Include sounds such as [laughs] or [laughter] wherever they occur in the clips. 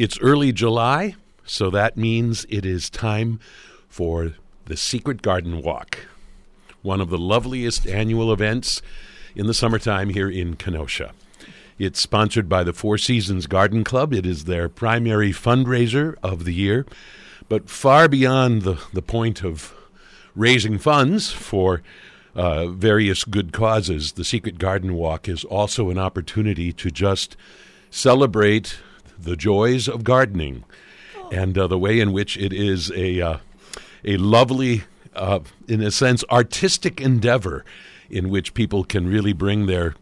It's early July, so that means it is time for the Secret Garden Walk, one of the loveliest annual events in the summertime here in Kenosha. It's sponsored by the Four Seasons Garden Club. It is their primary fundraiser of the year. But far beyond the, the point of raising funds for uh, various good causes, the Secret Garden Walk is also an opportunity to just celebrate the joys of gardening and uh, the way in which it is a uh, a lovely, uh, in a sense, artistic endeavor in which people can really bring their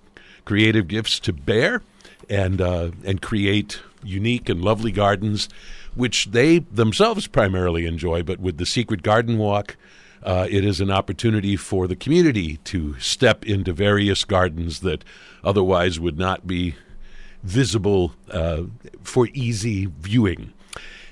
creative gifts to bear and uh, and create unique and lovely gardens, which they themselves primarily enjoy. But with the Secret Garden Walk. Uh, it is an opportunity for the community to step into various gardens that otherwise would not be visible uh, for easy viewing.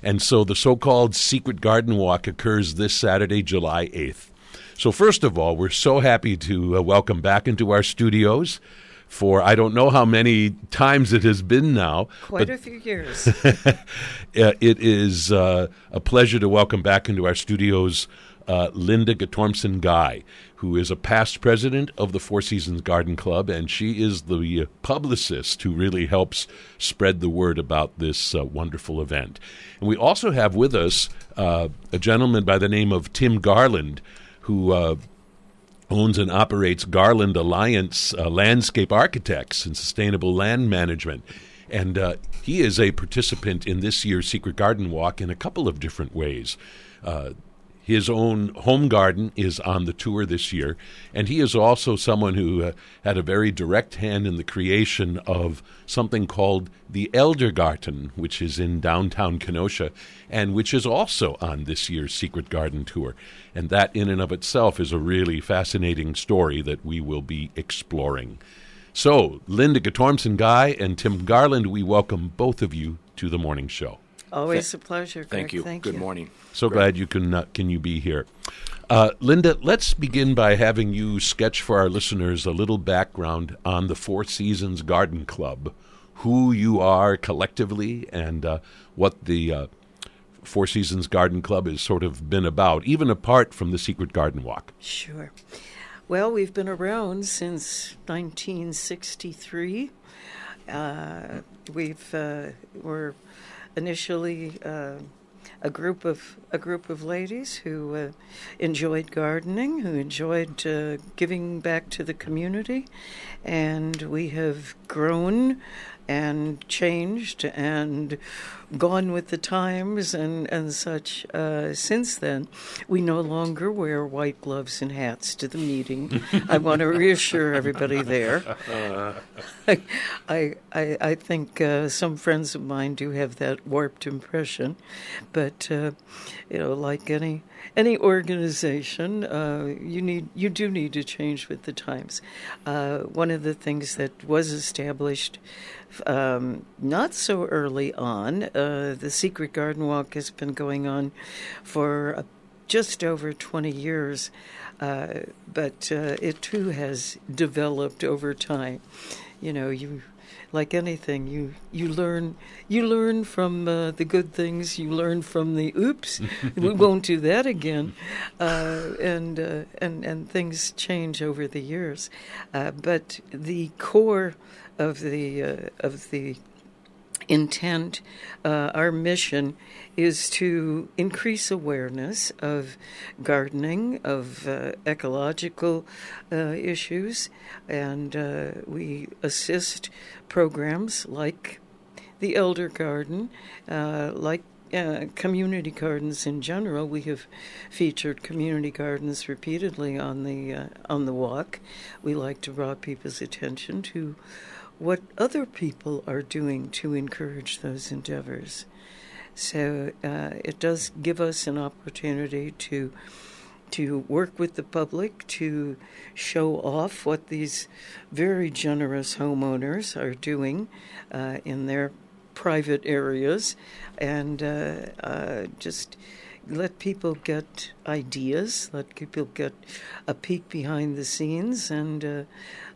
And so the so called Secret Garden Walk occurs this Saturday, July 8th. So, first of all, we're so happy to uh, welcome back into our studios for I don't know how many times it has been now. Quite a few years. [laughs] it is uh, a pleasure to welcome back into our studios uh, Lynda Guttormsen Guy, who is a past president of the Four Seasons Garden Club, and she is the publicist who really helps spread the word about this uh, wonderful event. And we also have with us uh, a gentleman by the name of Tim Garland, who uh, owns and operates Garland Alliance uh, Landscape Architects and Sustainable Land Management. And uh, he is a participant in this year's Secret Garden Walk in a couple of different ways. Uh, his own home garden is on the tour this year, and he is also someone who uh, had a very direct hand in the creation of something called the ElderGarten, which is in downtown Kenosha, and which is also on this year's Secret Garden tour. And that, in and of itself, is a really fascinating story that we will be exploring. So, Lynda Guttormsen Guy and Tim Garland, we welcome both of you to the morning show. Always a pleasure. Greg. Thank you. Thank Good you. morning. So glad you can uh, can you be here, uh, Lynda. Let's begin by having you sketch for our listeners a little background on the Four Seasons Garden Club, who you are collectively, and uh, what the uh, Four Seasons Garden Club has sort of been about, even apart from the Secret Garden Walk. Sure. Well, we've been around since 1963. Uh, we've uh, we're initially uh, a group of a group of ladies who uh, enjoyed gardening, who enjoyed uh, giving back to the community, and we have grown and changed and gone with the times and, and such. Uh, since then, we no longer wear white gloves and hats to the meeting. [laughs] I want to reassure everybody there. [laughs] [laughs] I, I, I, think uh, some friends of mine do have that warped impression, but uh, you know, like any any organization, uh, you need you do need to change with the times. Uh, one of the things that was established um, not so early on, uh, the Secret Garden Walk has been going on for just over 20 years, uh, but uh, it too has developed over time. You know, you like anything, you you learn you learn from uh, the good things. You learn from the oops, [laughs] we won't do that again, uh, and uh, and and things change over the years. Uh, but the core of the uh, of the intent, uh, our mission is to increase awareness of gardening, of uh, ecological uh, issues, and uh, we assist programs like the ElderGarten, uh, like uh, community gardens in general. We have featured community gardens repeatedly on the uh, on the walk. We like to draw people's attention to what other people are doing to encourage those endeavors. So uh, it does give us an opportunity to to work with the public to show off what these very generous homeowners are doing uh, in their private areas, and uh, uh, just let people get ideas, let people get a peek behind the scenes, and uh,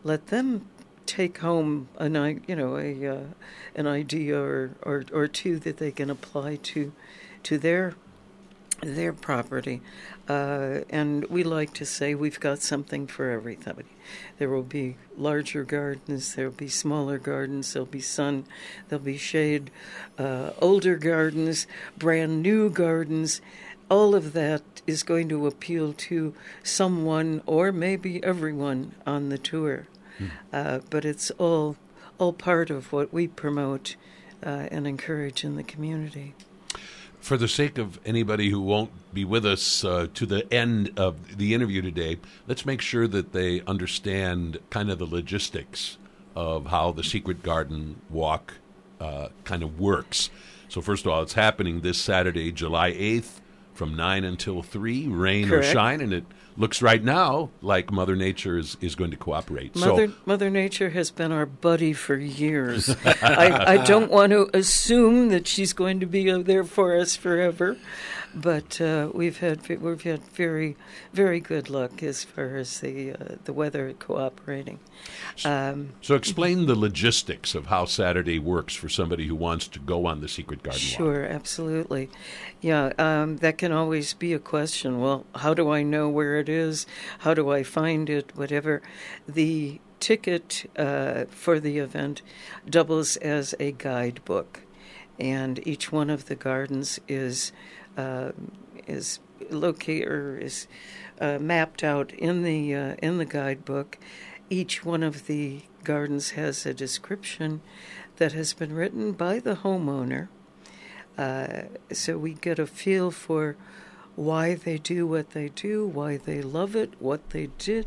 let them take home an i- you know a uh, an idea or, or or two that they can apply to to their their property. Uh, and we like to say we've got something for everybody. There will be larger gardens, there will be smaller gardens, there'll be sun, there'll be shade, uh, older gardens, brand new gardens. All of that is going to appeal to someone or maybe everyone on the tour. Uh, but it's all all part of what we promote uh, and encourage in the community. For the sake of anybody who won't be with us uh, to the end of the interview today, let's make sure that they understand kind of the logistics of how the Secret Garden Walk uh, kind of works. So, first of all, it's happening this Saturday, July 8th, from 9 until 3, rain Correct. or shine, and it looks right now like Mother Nature is, is going to cooperate. Mother, so, Mother Nature has been our buddy for years. I, I don't [laughs] want to assume that she's going to be there for us forever, but uh, we've had we've had very very good luck as far as the uh, the weather cooperating. Um, so explain the logistics of how Saturday works for somebody who wants to go on the Secret Garden Walk. Sure, absolutely. Yeah, um, that can always be a question. Well, how do I know where it is? How do I find it? Whatever. The ticket uh, for the event doubles as a guidebook, and each one of the gardens is uh, is located or is uh, mapped out in the uh, in the guidebook. Each one of the gardens has a description that has been written by the homeowner. Uh, so we get a feel for why they do what they do, why they love it, what they did,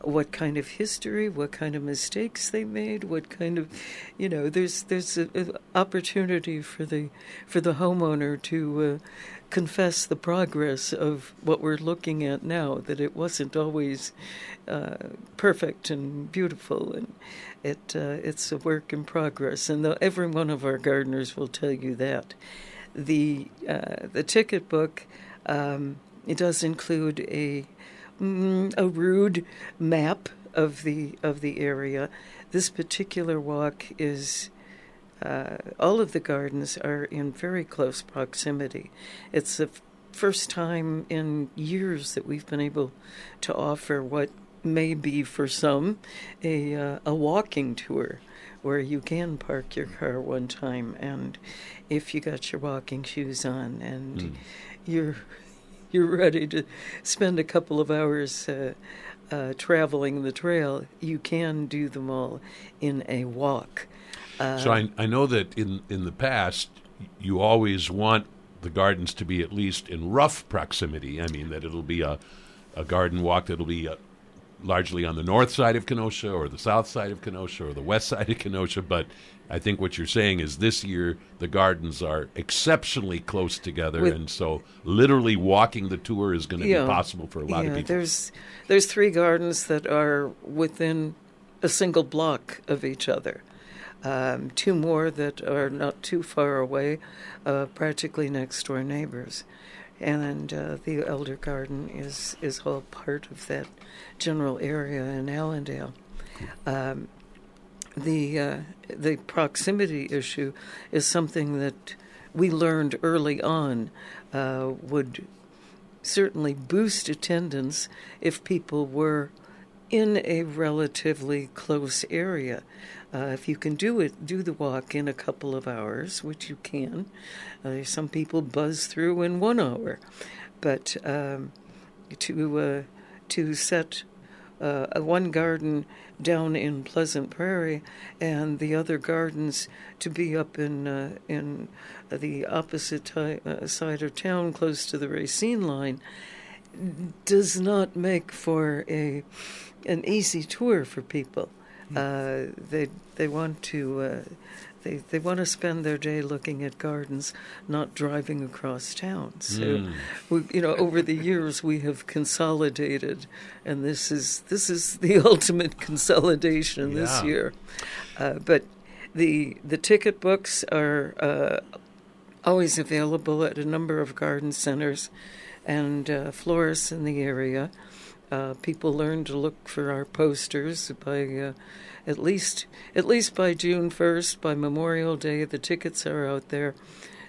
what kind of history, what kind of mistakes they made, what kind of, you know, there's there's an opportunity for the for the homeowner to uh, confess the progress of what we're looking at now. That it wasn't always uh, perfect and beautiful, and it uh, it's a work in progress. And the, every one of our gardeners will tell you that. The uh, the ticket book um, it does include a mm, a rude map of the of the area. This particular walk is uh, all of the gardens are in very close proximity. It's the f- first time in years that we've been able to offer what may be for some a uh, a walking tour where you can park your car one time and if you got your walking shoes on and Mm. You're you're ready to spend a couple of hours uh, uh, traveling the trail, you can do them all in a walk. Uh, So I, I know that in, in the past, you always want the gardens to be at least in rough proximity. I mean, that it'll be a, a garden walk that'll be uh largely on the north side of Kenosha or the south side of Kenosha or the west side of Kenosha. But I think what you're saying is this year the gardens are exceptionally close together. With- and so literally walking the tour is going to Yeah. be possible for a lot yeah, of people. there's there's three gardens that are within a single block of each other. Um, two more that are not too far away, uh, practically next door neighbors, and uh, the ElderGarten is is all part of that general area in Allendale. Um, the uh, the proximity issue is something that we learned early on uh, would certainly boost attendance if people were in a relatively close area. Uh, if you can do it, do the walk in a couple of hours, which you can. Uh, some people buzz through in one hour, but um, to uh, to set uh, one garden down in Pleasant Prairie and the other gardens to be up in uh, in the opposite ti- uh, side of town, close to the Racine line, does not make for a an easy tour for people. Uh, they they want to. They, they want to spend their day looking at gardens, not driving across town. So, Mm. we, you know, over the years we have consolidated, and this is this is the [laughs] ultimate consolidation this year. Uh, but the the ticket books are uh, always available at a number of garden centers and uh, florists in the area. Uh, people learn to look for our posters by uh, at least at least by June first. By Memorial Day, the tickets are out there,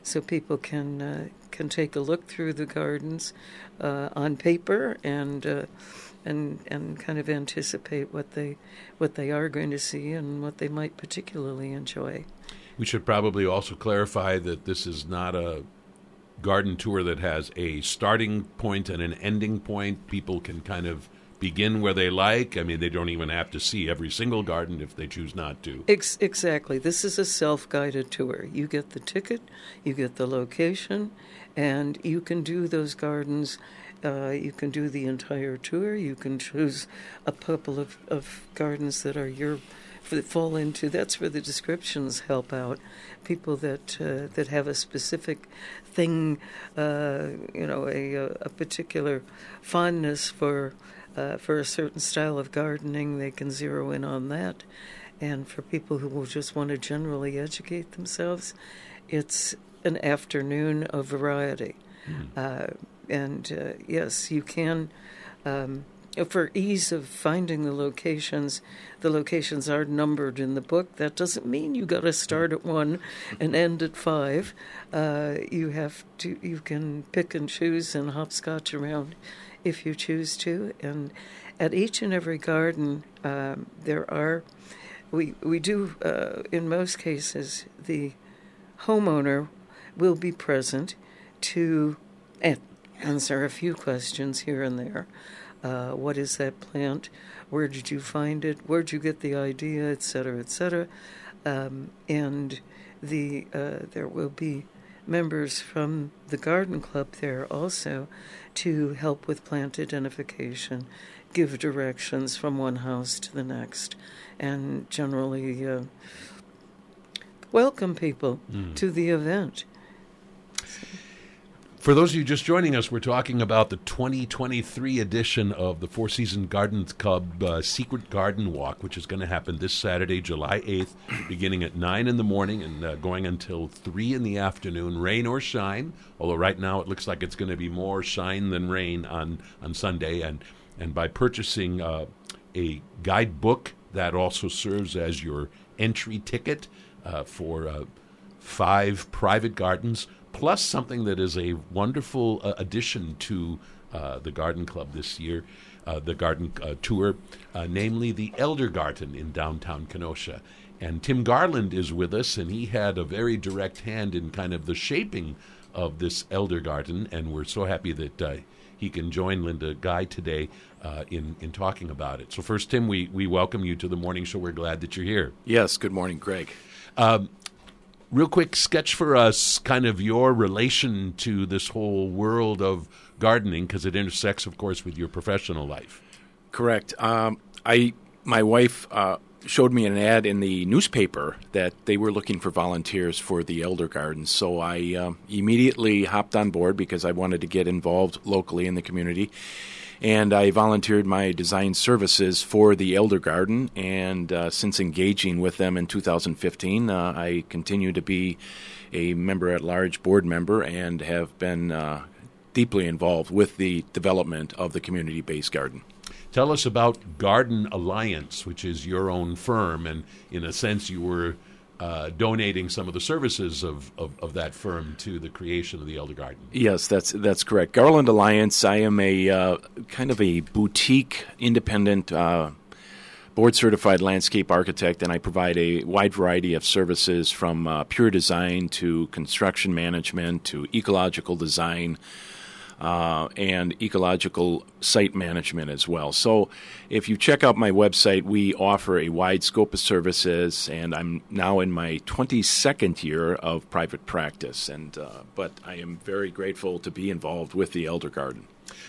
so people can uh, can take a look through the gardens uh, on paper and uh, and and kind of anticipate what they what they are going to see and what they might particularly enjoy. We should probably also clarify that this is not a garden tour that has a starting point and an ending point. People can kind of begin where they like. I mean, they don't even have to see every single garden if they choose not to. Ex- exactly. This is a self guided tour. You get the ticket, you get the location, and you can do those gardens. Uh, you can do the entire tour. You can choose a couple of, of gardens that are your that fall into. That's where the descriptions help out. People that uh, that have a specific thing, uh, you know, a, a particular fondness for uh, for a certain style of gardening, they can zero in on that. And for people who will just want to generally educate themselves, it's an afternoon of variety. Mm. and uh, yes, you can. Um, for ease of finding the locations, the locations are numbered in the book. That doesn't mean you got to start at one and end at five. Uh, you have to. You can pick and choose and hopscotch around if you choose to. And at each and every garden, um, there are. We we do uh, in most cases the homeowner will be present to answer a few questions here and there. Uh, what is that plant? Where did you find it? Where did you get the idea, etc., cetera, et cetera? Um, and the uh, there will be members from the garden club there also to help with plant identification, give directions from one house to the next, and generally uh, welcome people mm. to the event. For those of you just joining us, we're talking about the 2023 edition of the Four Season Gardens Club uh, Secret Garden Walk, which is going to happen this Saturday, July 8th, beginning at 9 in the morning and uh, going until 3 in the afternoon, rain or shine. Although right now it looks like it's going to be more shine than rain on, on Sunday. And, and by purchasing uh, a guidebook, that also serves as your entry ticket uh, for uh, five private gardens plus something that is a wonderful uh, addition to uh, the garden club this year, uh, the garden uh, tour, uh, namely the ElderGarten in downtown Kenosha. And Tim Garland is with us, and he had a very direct hand in kind of the shaping of this ElderGarten, and we're so happy that uh, he can join Lynda Guy today uh, in in talking about it. So first, Tim, we we welcome you to the morning show. We're glad that you're here. Yes. Good morning, Greg. Um, real quick sketch for us kind of your relation to this whole world of gardening because it intersects of course with your professional life. Correct. Um, i my wife uh, showed me an ad in the newspaper that they were looking for volunteers for the elder gardens. So i uh, immediately hopped on board because i wanted to get involved locally in the community and I volunteered my design services for the ElderGarten. And uh, since engaging with them in 2015, uh, I continue to be a member at large board member and have been uh, deeply involved with the development of the community based garden. Tell us about Garden Alliance, which is your own firm, and in a sense, you were uh, donating some of the services of, of, of, that firm to the creation of the ElderGarten. Yes, that's that's correct. Garland Alliance. I am a uh, kind of a boutique, independent, uh, board certified landscape architect, and I provide a wide variety of services from uh, pure design to construction management to ecological design uh, and ecological site management as well. So, if you check out my website, we offer a wide scope of services, and I'm now in my 22nd year of private practice. And uh, but I am very grateful to be involved with the ElderGarten.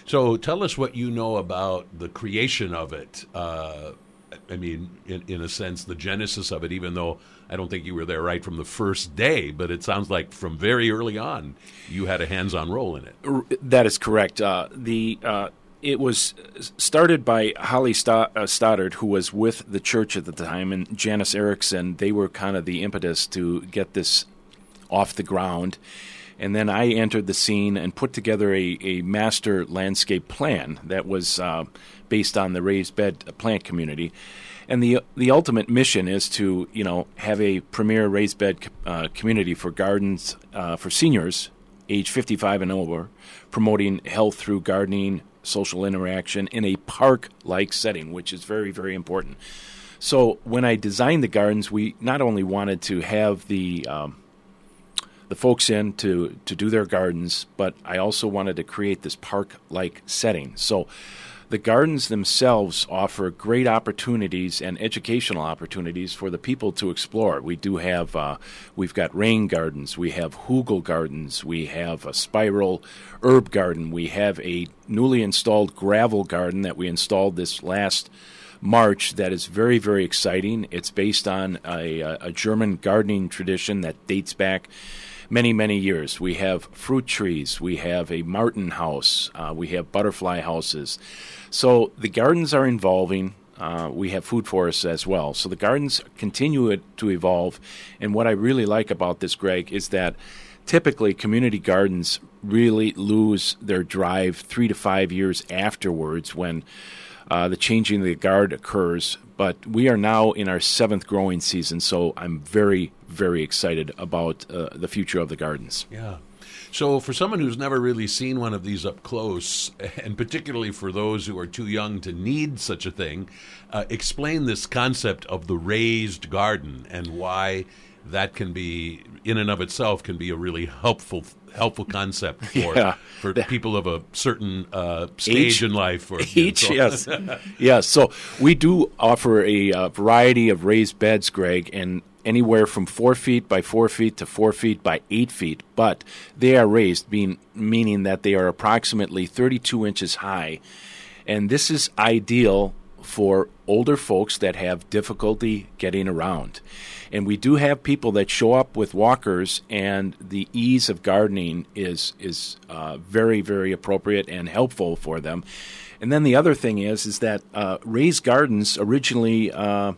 So, tell us what you know about the creation of it. Uh, I mean, in, in a sense, the genesis of it, even though I don't think you were there right from the first day, but it sounds like from very early on you had a hands on role in it. That is correct. Uh, the uh, it was started by Holly uh, Stoddard, who was with the church at the time, and Janice Erickson. They were kind of the impetus to get this off the ground. And then I entered the scene and put together a, a master landscape plan that was uh, based on the raised bed plant community. And the the ultimate mission is to you know have a premier raised bed uh, community for gardens uh, for seniors age 55 and over, promoting health through gardening, social interaction in a park like setting, which is very very important. So when I designed the gardens, we not only wanted to have the um, the folks in to to do their gardens, but I also wanted to create this park like setting. So the gardens themselves offer great opportunities and educational opportunities for the people to explore. We do have, uh, we've got rain gardens, we have hugel gardens, we have a spiral herb garden, we have a newly installed gravel garden that we installed this last March that is very, very exciting. It's based on a, a German gardening tradition that dates back many, many years. We have fruit trees, we have a martin house, uh, we have butterfly houses. So the gardens are evolving. Uh, we have food forests as well. So the gardens continue to evolve. And what I really like about this, Greg, is that typically community gardens really lose their drive three to five years afterwards when uh, the changing of the guard occurs. But we are now in our seventh growing season, so I'm very, very excited about uh, the future of the gardens. Yeah. So, for someone who's never really seen one of these up close, [laughs] and particularly for those who are too young to need such a thing, uh, explain this concept of the raised garden and why that can be, in and of itself, can be a really helpful helpful concept [laughs] for yeah. for people of a certain uh, stage in life. Or, each, [laughs] you know, so. yes, yes. So we do offer a uh, variety of raised beds, Greg, and anywhere from four feet by four feet to four feet by eight feet, but they are raised, being, meaning that they are approximately 32 inches high. And this is ideal for older folks that have difficulty getting around. And we do have people that show up with walkers, and the ease of gardening is is uh, very very appropriate and helpful for them. And then the other thing is is that uh, raised gardens originally uh,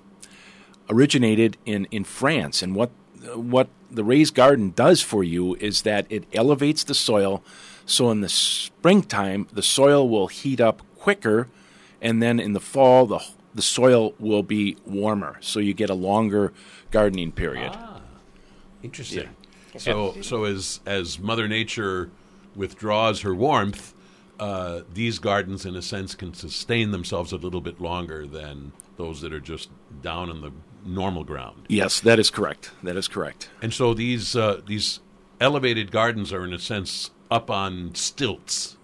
originated in, in France. And what, what the raised garden does for you is that it elevates the soil. So in the springtime, the soil will heat up quicker. And then in the fall, the, the soil will be warmer. So you get a longer gardening period. Ah, interesting. Yeah. So, so as, as Mother Nature withdraws her warmth, uh, these gardens, in a sense, can sustain themselves a little bit longer than those that are just down in the normal ground. Yes, that is correct. That is correct. And so these uh, these elevated gardens are, in a sense, up on stilts.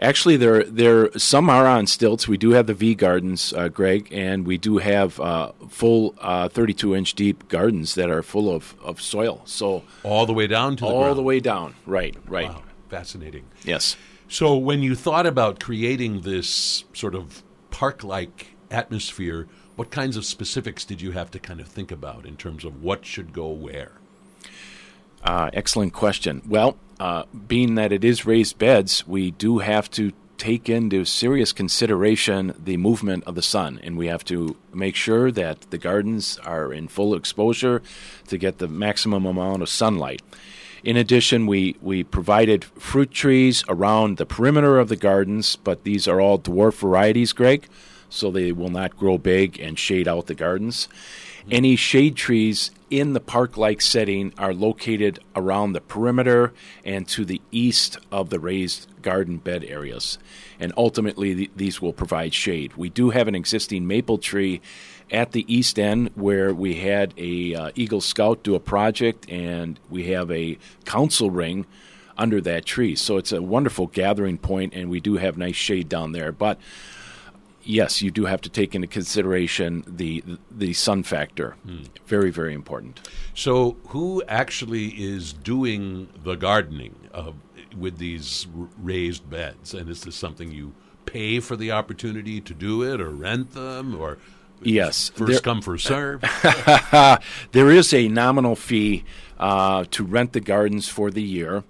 Actually, there there some are on stilts. We do have the V gardens, uh, Greg, and we do have uh, full uh, 32 inch deep gardens that are full of, of soil. So all the way down to all ground. the way down. Right, right. Wow, fascinating. Yes. So when you thought about creating this sort of park like atmosphere, what kinds of specifics did you have to kind of think about in terms of what should go where? Uh, excellent question. Well, uh, being that it is raised beds, we do have to take into serious consideration the movement of the sun, and we have to make sure that the gardens are in full exposure to get the maximum amount of sunlight. In addition, we, we provided fruit trees around the perimeter of the gardens, but these are all dwarf varieties, Greg so they will not grow big and shade out the gardens. Any shade trees in the park like setting are located around the perimeter and to the east of the raised garden bed areas. And ultimately, th- these will provide shade. We do have an existing maple tree at the east end where we had a uh, Eagle Scout do a project, and we have a council ring under that tree. So it's a wonderful gathering point, and we do have nice shade down there. But yes, you do have to take into consideration the the sun factor. Mm. Very very important. So, who actually is doing the gardening with these raised beds? And is this something you pay for the opportunity to do it, or rent them, or yes, first there, come first serve? [laughs] there is a nominal fee uh, to rent the gardens for the year,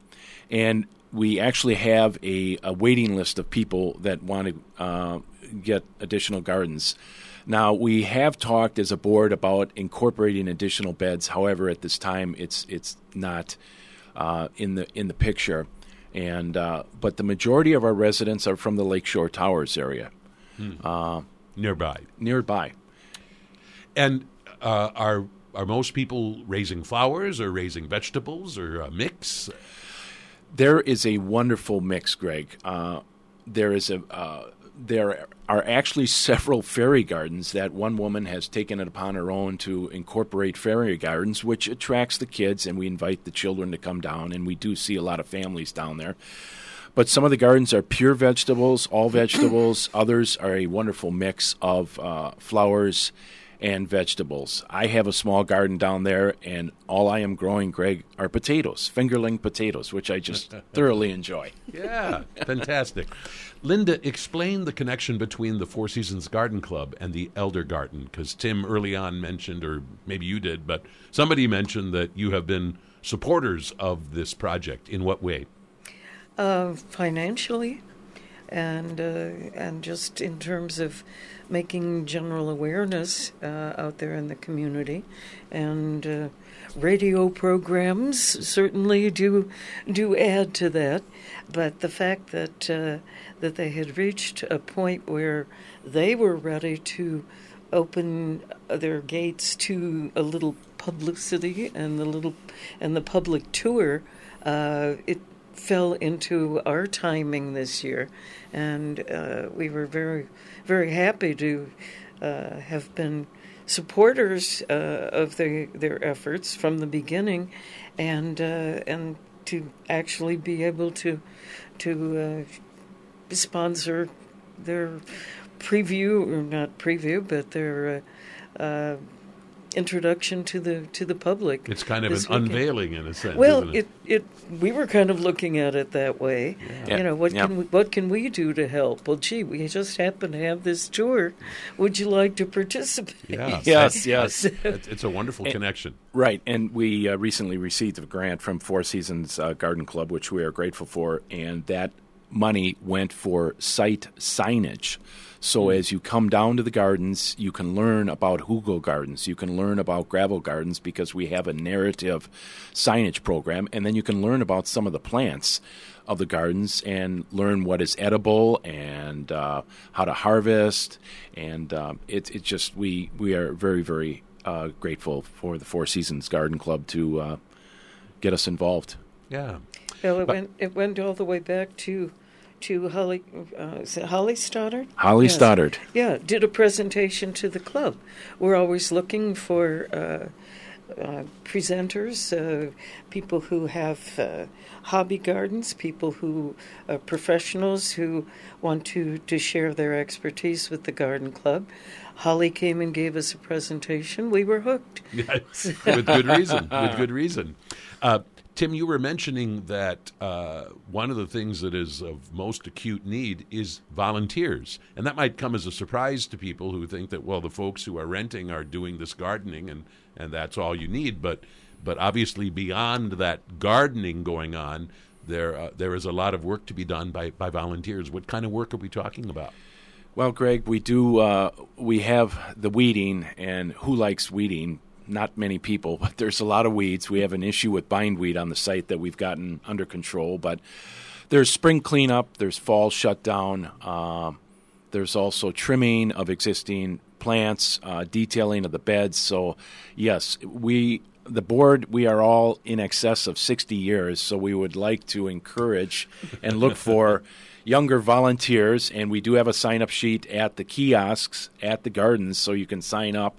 and we actually have a, a waiting list of people that want to uh, get additional gardens. Now, we have talked as a board about incorporating additional beds. However, at this time, it's it's not uh, in the in the picture, and uh, but the majority of our residents are from the Lakeshore Towers area, Nearby. nearby. And uh, are are most people raising flowers or raising vegetables or a mix? There is a wonderful mix, Greg. Uh, there is a uh, there are actually several fairy gardens that one woman has taken it upon her own to incorporate fairy gardens, which attracts the kids, and we invite the children to come down, and we do see a lot of families down there. But some of the gardens are pure vegetables, all vegetables. Others are a wonderful mix of uh, flowers and vegetables. I have a small garden down there, and all I am growing, Greg, are potatoes, fingerling potatoes, which I just [laughs] thoroughly enjoy. Yeah, fantastic. Lynda, explain the connection between the Four Seasons Garden Club and the ElderGarten, because Tim early on mentioned, or maybe you did, but somebody mentioned that you have been supporters of this project. In what way? Uh, financially, and uh, and just in terms of making general awareness uh, out there in the community, and uh, radio programs certainly do do add to that. But the fact that uh, that they had reached a point where they were ready to open their gates to a little publicity and the little and the public tour, uh, it fell into our timing this year, and uh, we were very, very happy to uh, have been supporters uh, of the, their efforts from the beginning, and uh, and to actually be able to to uh, sponsor their preview or not preview, but their uh, introduction to the to the public. It's kind of an weekend. unveiling in a sense. Well, isn't it? it, it we were kind of looking at it that way. Yeah. You know, what Yeah. can we, what can we do to help? Well, gee, we just happen to have this tour. Would you like to participate? yeah, [laughs] Yes, yes. It's, it's a wonderful connection. Right, and we uh, recently received a grant from Four Seasons uh, Garden Club, which we are grateful for, and that money went for site signage. So as you come down to the gardens, you can learn about Hugel Gardens, you can learn about Gravel Gardens because we have a narrative signage program, and then you can learn about some of the plants of the gardens and learn what is edible and uh, how to harvest. And um, it, it just we we are very very uh, grateful for the Four Seasons Garden Club to uh, get us involved. Yeah. Well, it went it went all the way back to to Holly uh, is it Holly Stoddard. Holly Yes. Stoddard. Yeah, did a presentation to the club. We're always looking for uh, uh, presenters, uh, people who have uh, hobby gardens, people who are professionals who want to, to share their expertise with the garden club. Holly came and gave us a presentation. We were hooked. Yes, with good reason. With good reason. Tim, you were mentioning that uh, one of the things that is of most acute need is volunteers, and that might come as a surprise to people who think that well, the folks who are renting are doing this gardening, and and that's all you need. But but obviously, beyond that gardening going on, there uh, there is a lot of work to be done by by volunteers. What kind of work are we talking about? Well, Greg, we do. Uh, we have the weeding, and who likes weeding? Not many people, [laughs] but there's a lot of weeds. We have an issue with bindweed on the site that we've gotten under control, but there's spring cleanup, there's fall shutdown, um, there's also trimming of existing plants, uh, detailing of the beds. So, yes, we the board we are all in excess of 60 years, so we would like to encourage and look for [laughs] younger volunteers, and we do have a sign up sheet at the kiosks at the gardens, so you can sign up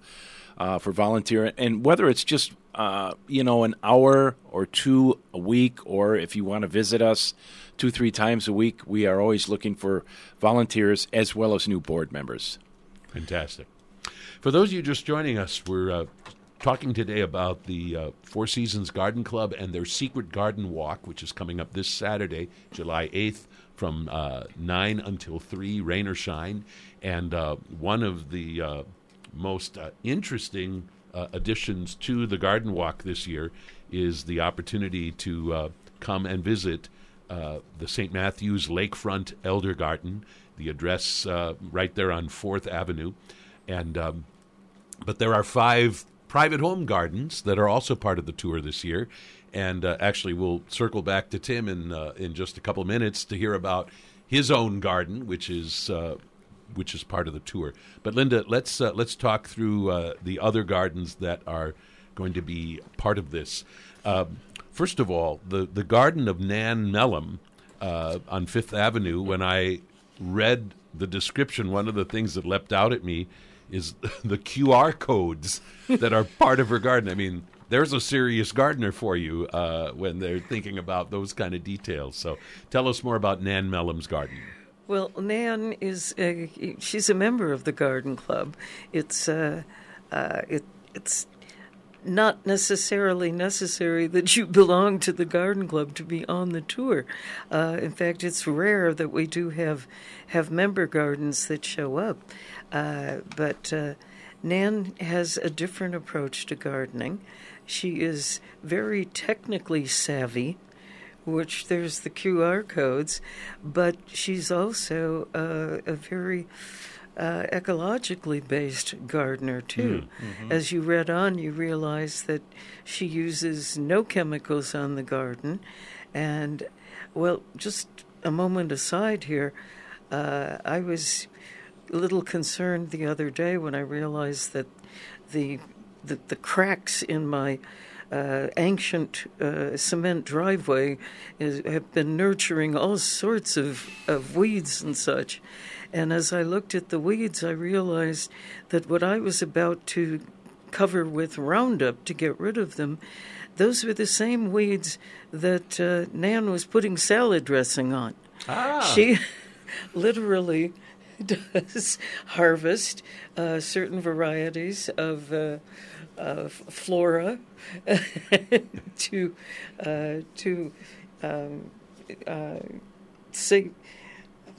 uh, for volunteer. And whether it's just uh, you know an hour or two a week, or if you want to visit us two three times a week, we are always looking for volunteers as well as new board members. Fantastic. For those of you just joining us, we're uh, talking today about the uh, Four Seasons Garden Club and their Secret Garden Walk, which is coming up this Saturday, July 8th, from uh, 9 until 3, rain or shine. And uh, one of the uh, most uh, interesting uh, additions to the Garden Walk this year is the opportunity to uh, come and visit uh, the St. Matthew's Lakefront ElderGarten, the address uh, right there on 4th Avenue. And um, but there are five private home gardens that are also part of the tour this year. And uh, actually, we'll circle back to Tim in in just a couple minutes to hear about his own garden, which is which is part of the tour. But Lynda, let's uh, let's talk through uh, the other gardens that are going to be part of this. Um, first of all, the the garden of Nan Mellum uh, on Fifth Avenue. When I read the description, one of the things that leapt out at me is [laughs] the QR codes that are part of her garden. I mean, there's a serious gardener for you uh, when they're thinking about those kind of details. So, tell us more about Nan Mellum's garden. Well, Nan is a, she's a member of the garden club. It's uh, uh, it, it's not necessarily necessary that you belong to the garden club to be on the tour. Uh, in fact, it's rare that we do have have member gardens that show up. Uh, but uh, Nan has a different approach to gardening. She is very technically savvy which there's the QR codes, but she's also uh, a very uh, ecologically based gardener too. Mm-hmm. As you read on, you realize that she uses no chemicals on the garden, and well, just a moment aside here, uh, I was a little concerned the other day when I realized that the the, the cracks in my uh, ancient uh, cement driveway is, have been nurturing all sorts of, of weeds and such. And as I looked at the weeds, I realized that what I was about to cover with Roundup to get rid of them, those were the same weeds that uh, Nan was putting salad dressing on. Ah. She [laughs] literally [laughs] does harvest uh, certain varieties of uh, uh, flora [laughs] to uh, to um, uh, save,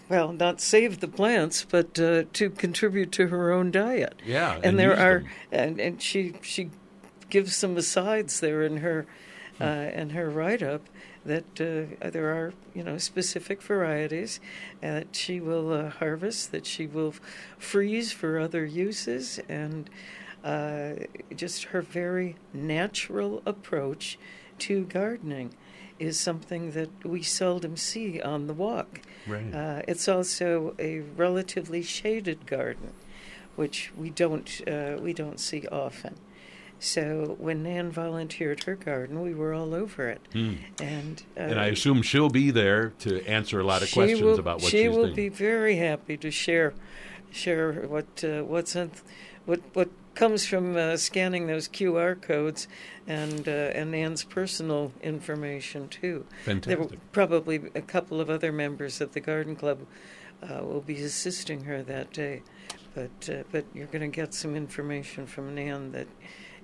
well, not save the plants, but uh, to contribute to her own diet. Yeah, and, and there are, them. and and she she gives some asides there in her uh, in her write up that uh, there are you know specific varieties that she will uh, harvest that she will freeze for other uses and uh, just her very natural approach to gardening is something that we seldom see on the walk. Right. Uh, it's also a relatively shaded garden, which we don't uh, we don't see often. So when Nan volunteered her garden, we were all over it, Hmm. and uh, And I assume she'll be there to answer a lot of questions will, about what she she's will doing. be very happy to share share what uh, what's in, what what comes from uh, scanning those QR codes and uh, and Nan's personal information too. There will Fantastic. probably a couple of other members of the garden club uh, will be assisting her that day, but uh, but you're going to get some information from Nan that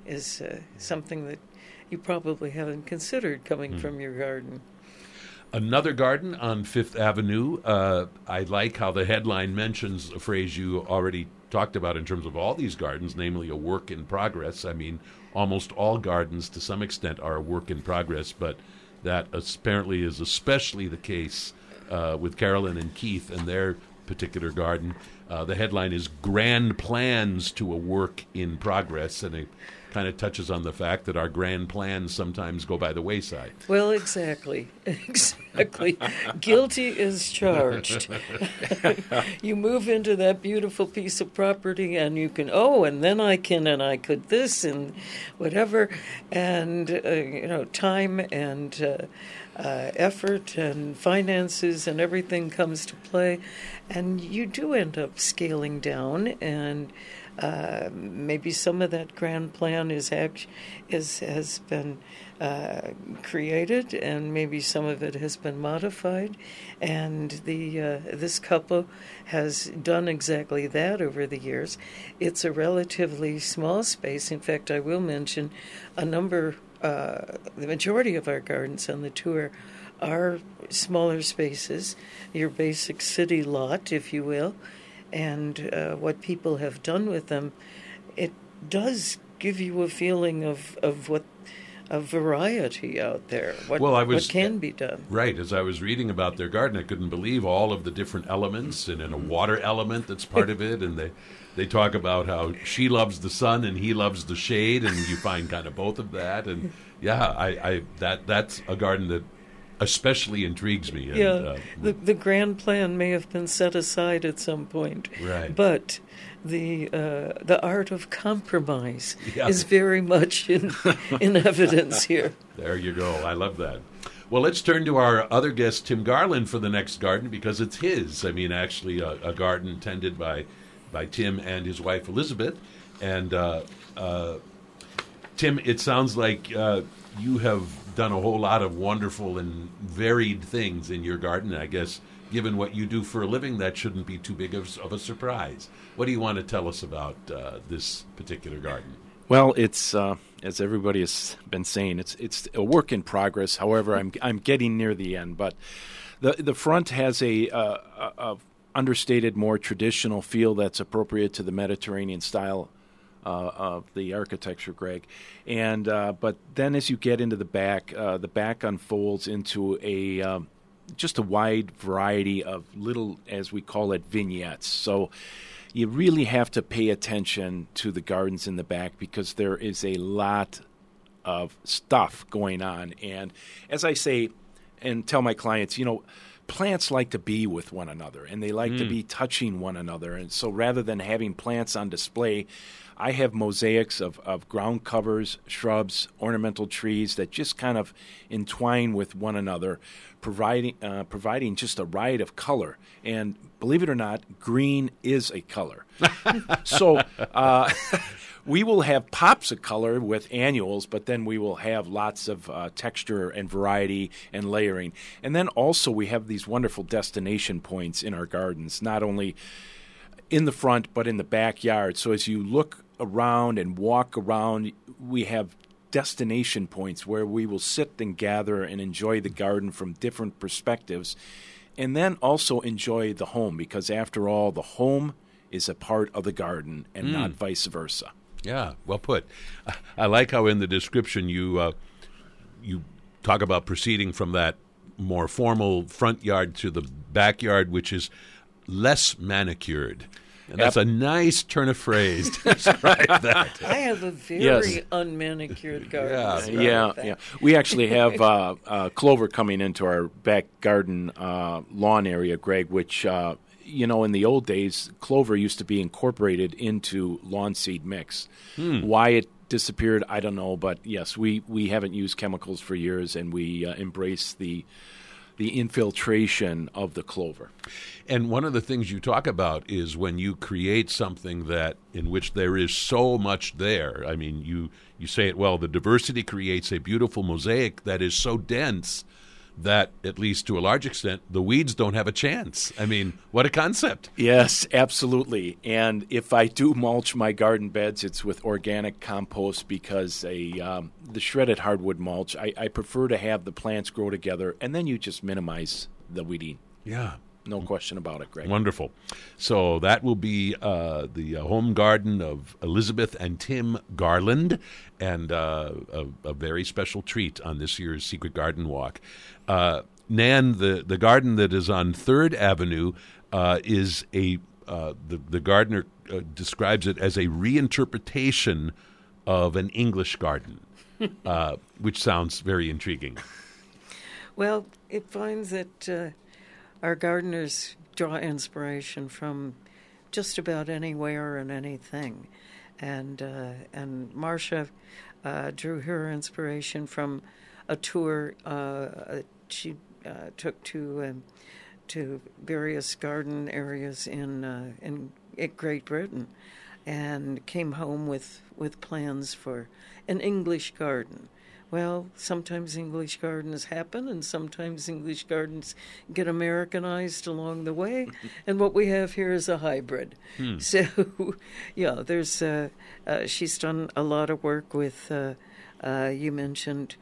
is uh, something that you probably haven't considered coming Hmm. from your garden. Another garden on Fifth Avenue. Uh, I like how the headline mentions a phrase you already talked about in terms of all these gardens, namely a work in progress. I mean, almost all gardens to some extent are a work in progress, but that apparently is especially the case uh, with Carolyn and Keith and their particular garden. Uh, the headline is Grand Plans to a Work in Progress, and it kind of touches on the fact that our grand plans sometimes go by the wayside. Well, exactly. [laughs] Exactly. Guilty is charged. [laughs] you move into that beautiful piece of property and you can, oh, and then I can, and I could this and whatever. And, uh, you know, time and uh, uh, effort and finances and everything comes to play. And you do end up scaling down and. Uh, maybe some of that grand plan is act- is has been uh, created, and maybe some of it has been modified. And the uh, this couple has done exactly that over the years. It's a relatively small space. In fact, I will mention a number. Uh, the majority of our gardens on the tour are smaller spaces, your basic city lot, if you will and uh, what people have done with them, it does give you a feeling of, of what a variety out there. What, Well, I was- what can be done? Right. As I was reading about their garden, I couldn't believe all of the different elements, and then a water element that's part of it. And they they talk about how she loves the sun and he loves the shade, and you find kind of both of that. And yeah, I, I that that's a garden that especially intrigues me. And, Yeah, uh, the the grand plan may have been set aside at some point, Right. But the uh, the art of compromise Yeah. is very much in [laughs] in evidence here. There you go. I love that. Well, let's turn to our other guest, Tim Garland, for the next garden because it's his. I mean, actually, a, a garden tended by by Tim and his wife Elizabeth. And uh, uh, Tim, it sounds like uh, you have done a whole lot of wonderful and varied things in your garden. I guess, given what you do for a living, that shouldn't be too big of, of a surprise. What do you want to tell us about uh, this particular garden? Well, it's uh, as everybody has been saying, it's it's a work in progress. However, I'm I'm getting near the end, but the the front has a, uh, a, understated, more traditional feel that's appropriate to the Mediterranean style uh, of the architecture, Greg. And uh, but then as you get into the back, uh, the back unfolds into a um, just a wide variety of little, as we call it, vignettes. So you really have to pay attention to the gardens in the back because there is a lot of stuff going on. And as I say, and tell my clients, you know, plants like to be with one another and they like to be touching one another. And so rather than having plants on display, I have mosaics of, of ground covers, shrubs, ornamental trees that just kind of entwine with one another, providing uh, providing just a riot of color. And believe it or not, green is a color. [laughs] so uh, [laughs] we will have pops of color with annuals, but then we will have lots of uh, texture and variety and layering. And then also we have these wonderful destination points in our gardens, not only in the front but in the backyard. So as you look around and walk around, we have destination points where we will sit and gather and enjoy the garden from different perspectives. And then also enjoy the home because, after all, the home is a part of the garden and not vice versa. Yeah, well put. I- I like how in the description you uh, you talk about proceeding from that more formal front yard to the backyard, which is less manicured. And that's a nice turn of phrase to [laughs] describe that. I have a very Yes. unmanicured garden. Yeah. as Yeah, yeah. We actually have uh, uh, clover coming into our back garden uh, lawn area, Greg. Which uh, you know, in the old days, clover used to be incorporated into lawn seed mix. Why it disappeared, I don't know. But yes, we we haven't used chemicals for years, and we uh, embrace the the infiltration of the clover. And one of the things you talk about is when you create something that in which there is so much there. I mean, you you say it well. The diversity creates a beautiful mosaic that is so dense that, at least to a large extent, the weeds don't have a chance. I mean, what a concept! Yes, absolutely. And if I do [laughs] mulch my garden beds, it's with organic compost because a um, the shredded hardwood mulch. I, I prefer to have the plants grow together, and then you just minimize the weeding. Yeah. No question about it, Greg. Wonderful. So that will be uh, the uh, home garden of Elizabeth and Tim Garland, and uh, a, a very special treat on this year's Secret Garden Walk. Uh, Nan, the, the garden that is on Third Avenue uh, is a uh, the the gardener uh, describes it as a reinterpretation of an English garden, [laughs] uh, which sounds very intriguing. Well, it finds that uh, our gardeners draw inspiration from just about anywhere and anything, and uh, and Marcia uh, drew her inspiration from a tour uh, she uh, took to um, to various garden areas in uh, in Great Britain, and came home with with plans for an English garden. Well, sometimes English gardens happen, and sometimes English gardens get Americanized along the way. [laughs] and what we have here is a hybrid. [laughs] So, yeah, there's uh, uh, she's done a lot of work with. Uh, uh, you mentioned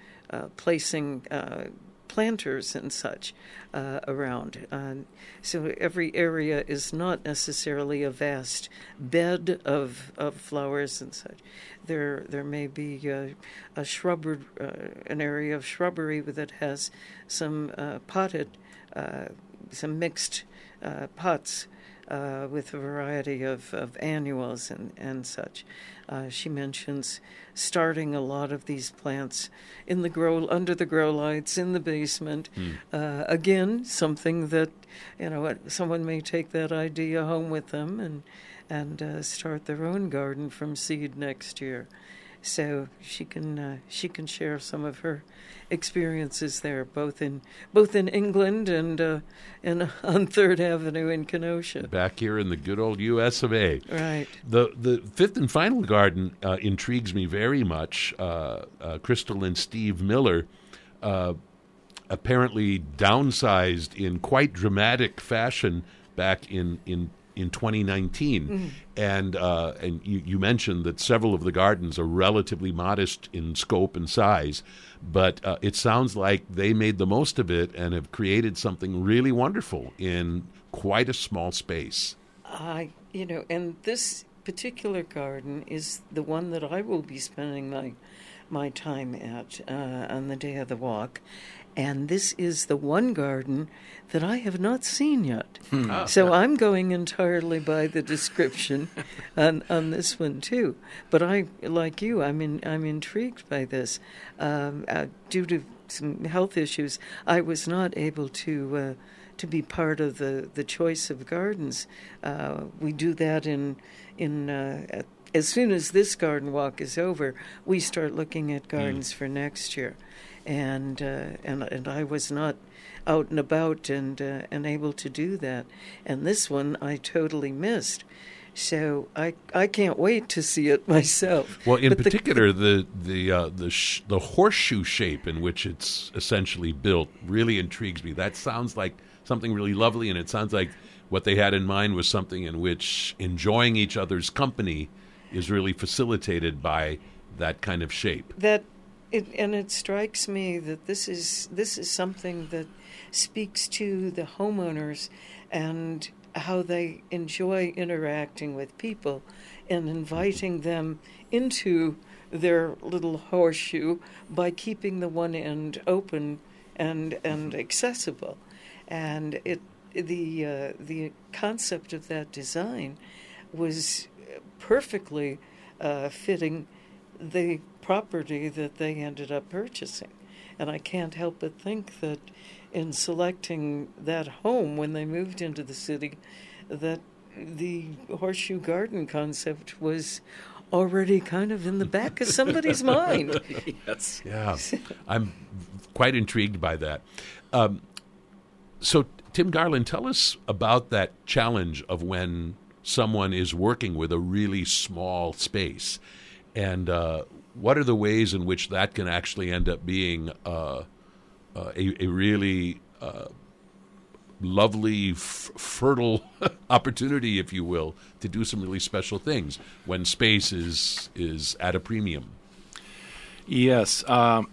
placing uh, planters and such uh, around. Uh, so every area is not necessarily a vast bed of, of flowers and such. There there may be a, a uh, an area of shrubbery that has some uh, potted, uh, some mixed uh, pots uh, with a variety of, of annuals and, and such. Uh, she mentions starting a lot of these plants in the grow under the grow lights in the basement. Mm. Uh, again, something that you know someone may take that idea home with them and and uh, start their own garden from seed next year. So she can uh, she can share some of her experiences there, both in both in England and uh, and [laughs] on Third Avenue in Kenosha. Back here in the good old U.S. of A. Right. The the fifth and final garden uh, intrigues me very much. Uh, uh Crystal and Steve Miller. Uh, apparently downsized in quite dramatic fashion back in, in in 2019. Mm. And uh, and you, you, mentioned that several of the gardens are relatively modest in scope and size, but uh, it sounds like they made the most of it and have created something really wonderful in quite a small space. I, you know, and this particular garden is the one that I will be spending my my time at uh, on the day of the walk, and this is the one garden that I have not seen yet. Hmm. Oh, so I'm going entirely by the description [laughs] on, on this one too. But I, like you, I'm in, I'm intrigued by this. Um, uh, due to some health issues, I was not able to uh, to be part of the, the choice of gardens. Uh, we do that in in uh, at, as soon as this garden walk is over, we start looking at gardens mm. for next year and uh, and and I was not out and about and uh, and able to do that. And this one I totally missed. So I I can't wait to see it [laughs] myself. Well, in but particular, the the the, uh, the, sh- the horseshoe shape in which it's essentially built really intrigues me. That sounds like something really lovely, and it sounds like what they had in mind was something in which enjoying each other's company is really facilitated by that kind of shape. That it, and it strikes me that this is this is something that speaks to the homeowners and how they enjoy interacting with people and inviting them into their little horseshoe by keeping the one end open and and accessible. And it the uh, the concept of that design was perfectly uh, fitting the property that they ended up purchasing. And I can't help but think that in selecting that home when they moved into the city, that the horseshoe garden concept was already kind of in the back of somebody's mind. [laughs] yes. Yeah. [laughs] I'm quite intrigued by that. Um, so, Tim Garland, tell us about that challenge of when someone is working with a really small space and uh, what are the ways in which that can actually end up being uh, uh, a, a, really uh, lovely, f- fertile [laughs] opportunity, if you will, to do some really special things when space is is at a premium? Yes, um,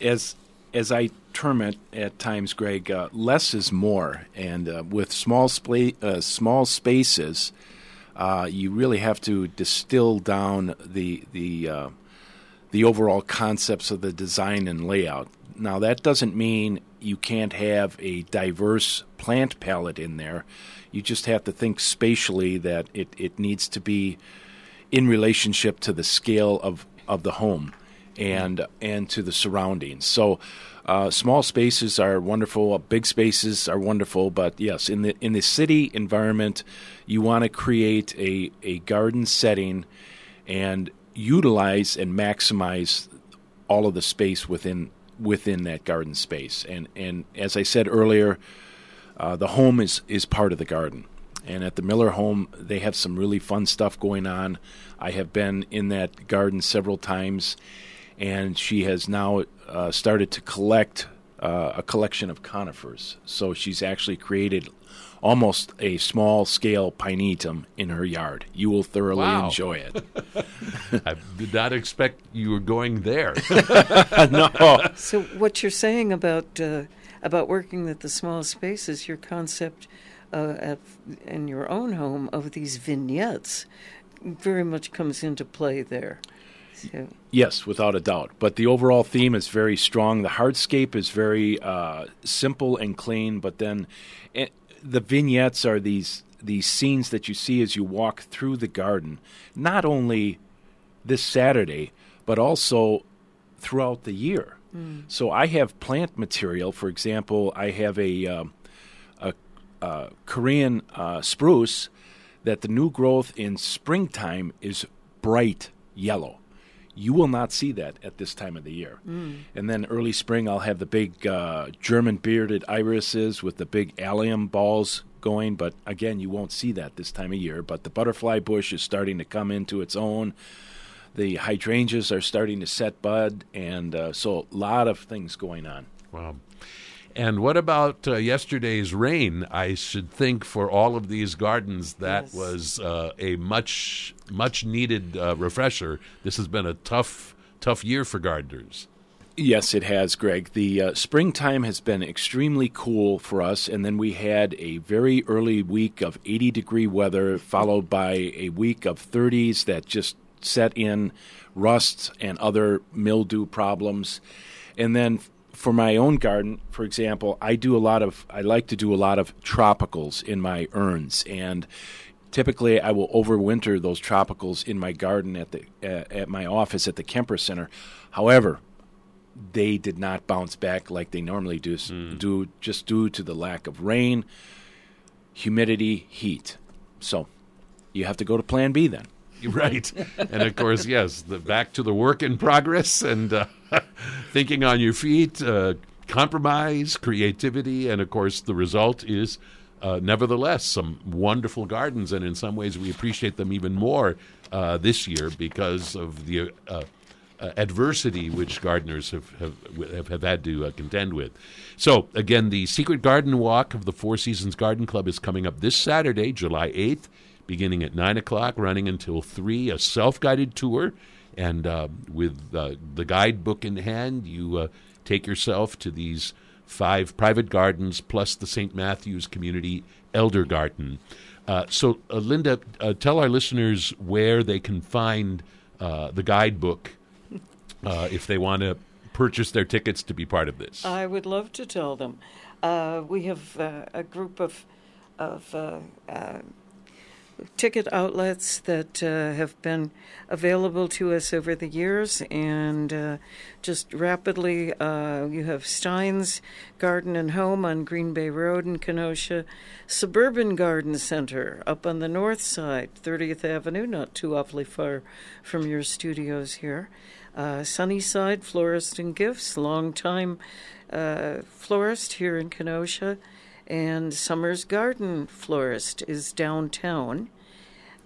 as as I term it at times, Greg, uh, less is more, and uh, with small spa- small spaces uh, you really have to distill down the the uh, the overall concepts of the design and layout. Now that doesn't mean you can't have a diverse plant palette in there. You just have to think spatially that it, it needs to be in relationship to the scale of, of the home and and to the surroundings. So uh, small spaces are wonderful. Big spaces are wonderful, but yes, in the in the city environment, you want to create a a garden setting and utilize and maximize all of the space within within that garden space. And and as I said earlier, uh, the home is is part of the garden. And at the Miller home, they have some really fun stuff going on. I have been in that garden several times and she has now uh, started to collect uh, a collection of conifers. So she's actually created almost a small scale pinetum in her yard. You will thoroughly Wow. enjoy it. [laughs] I did not expect you were going there. [laughs] no. So what you're saying about uh, about working with the small spaces, your concept uh, at, in your own home of these vignettes, very much comes into play there. So, Yes, without a doubt. But the overall theme is very strong. The hardscape is very uh, simple and clean, but then eh, the vignettes are these these scenes that you see as you walk through the garden, not only this Saturday, but also throughout the year. So I have plant material. For example, I have a um, a, a Korean uh, spruce that the new growth in springtime is bright yellow. You will not see that at this time of the year. And then early spring, I'll have the big uh, German bearded irises with the big allium balls going. But again, you won't see that this time of year. But the butterfly bush is starting to come into its own. The hydrangeas are starting to set bud, and uh, so a lot of things going on. Wow. And what about uh, yesterday's rain? I should think for all of these gardens that Yes. was uh, a much much needed uh, refresher. This has been a tough tough year for gardeners. Yes, it has, Greg. The uh, springtime has been extremely cool for us, and then we had a very early week of 80 degree weather, followed by a week of 30s that just set in rust and other mildew problems. And then for my own garden, for example, I do a lot of, I like to do a lot of tropicals in my urns, and typically I will overwinter those tropicals in my garden at the uh, at my office at the Kemper Center. However, they did not bounce back like they normally do, do just due to the lack of rain, humidity, heat. So you have to go to Plan B then. [laughs] Right. and of course, yes, the back to the work in progress and uh, [laughs] thinking on your feet, uh, compromise, creativity, and of course, the result is. Uh, nevertheless, some wonderful gardens, and in some ways, we appreciate them even more uh, this year because of the uh, uh, adversity which gardeners have have, have, had to uh, contend with. So, again, the Secret Garden Walk of the Four Seasons Garden Club is coming up this Saturday, July 8th, beginning at 9 o'clock, running until 3, a self guided tour. And uh, with the guidebook in hand, you take yourself to these five private gardens plus the St. Matthew's Community ElderGarten. Uh, so, uh, Lynda, uh, tell our listeners where they can find uh, the guidebook uh, if they want to purchase their tickets to be part of this. I would love to tell them. Uh, we have a group of of ticket outlets that uh, have been available to us over the years, and uh, just rapidly, uh, you have Stein's Garden and Home on Green Bay Road in Kenosha, Suburban Garden Center up on the north side, 30th Avenue, not too awfully far from your studios here. Uh, Sunnyside Florist and Gifts, longtime uh, florist here in Kenosha, and Summers Garden Florist is downtown.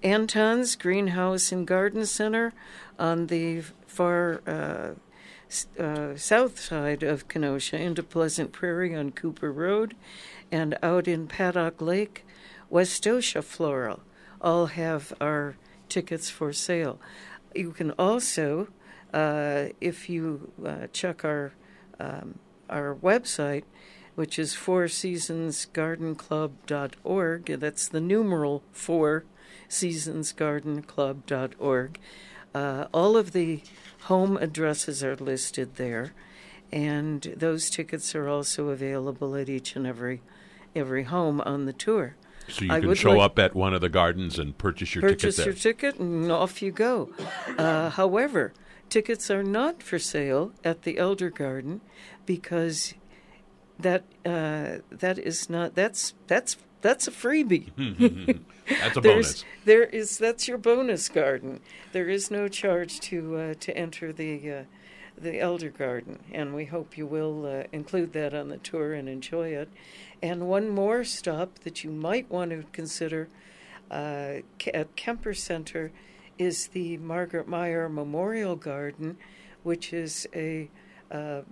Anton's Greenhouse and Garden Center on the far uh, uh, south side of Kenosha into Pleasant Prairie on Cooper Road, and out in Paddock Lake, Westosha Floral all have our tickets for sale. You can also, uh, if you uh, check our um, our website, which is fourseasonsgardenclub.org. That's the numeral four seasonsgardenclub.org. Uh, all of the home addresses are listed there, and those tickets are also available at each and every every home on the tour. so you I can show like- up at one of the gardens and purchase your Purchase ticket Purchase your ticket and off you go. Uh, however, tickets are not for sale at the ElderGarten because that uh, that is not that's that's that's a freebie. [laughs] That's a bonus. there is that's your bonus garden. There is no charge to uh, to enter the uh, the ElderGarten, and we hope you will uh, include that on the tour and enjoy it. And one more stop that you might want to consider uh, at Kemper Center is the Margaret Meyer Memorial Garden, which is a uh,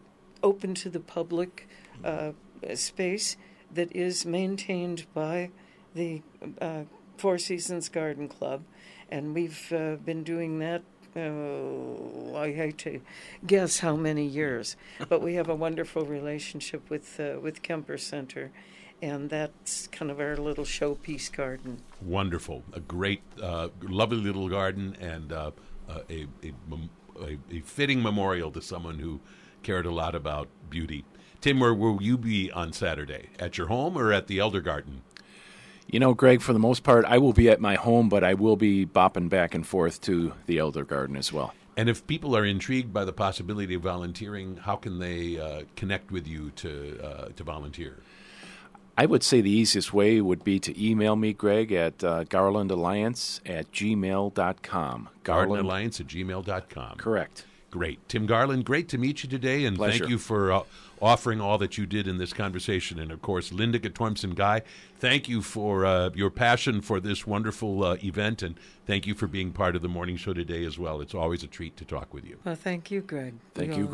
open to the public uh, space that is maintained by the uh, Four Seasons Garden Club, and we've uh, been doing that. Uh, I hate to guess how many years, but we have a wonderful relationship with uh, with Kemper Center, and that's kind of our little showpiece garden. Wonderful, a great, uh, lovely little garden, and a, a, a fitting memorial to someone who cared a lot about beauty. Tim, where will you be on Saturday? At your home or at the ElderGarten? You know, Greg, for the most part, I will be at my home, but I will be bopping back and forth to the ElderGarten as well. And if people are intrigued by the possibility of volunteering, how can they uh, connect with you to uh, to volunteer? I would say the easiest way would be to email me, Greg, at uh, garlandalliance at gmail.com. Garland Alliance at gmail.com. Correct. Great. Tim Garland, great to meet you today, and Pleasure. thank you for uh, offering all that you did in this conversation. And of course, Lynda Guttormsen Guy, thank you for uh, your passion for this wonderful uh, event, and thank you for being part of the morning show today as well. It's always a treat to talk with you. Well, thank you, Greg. Thank We you, all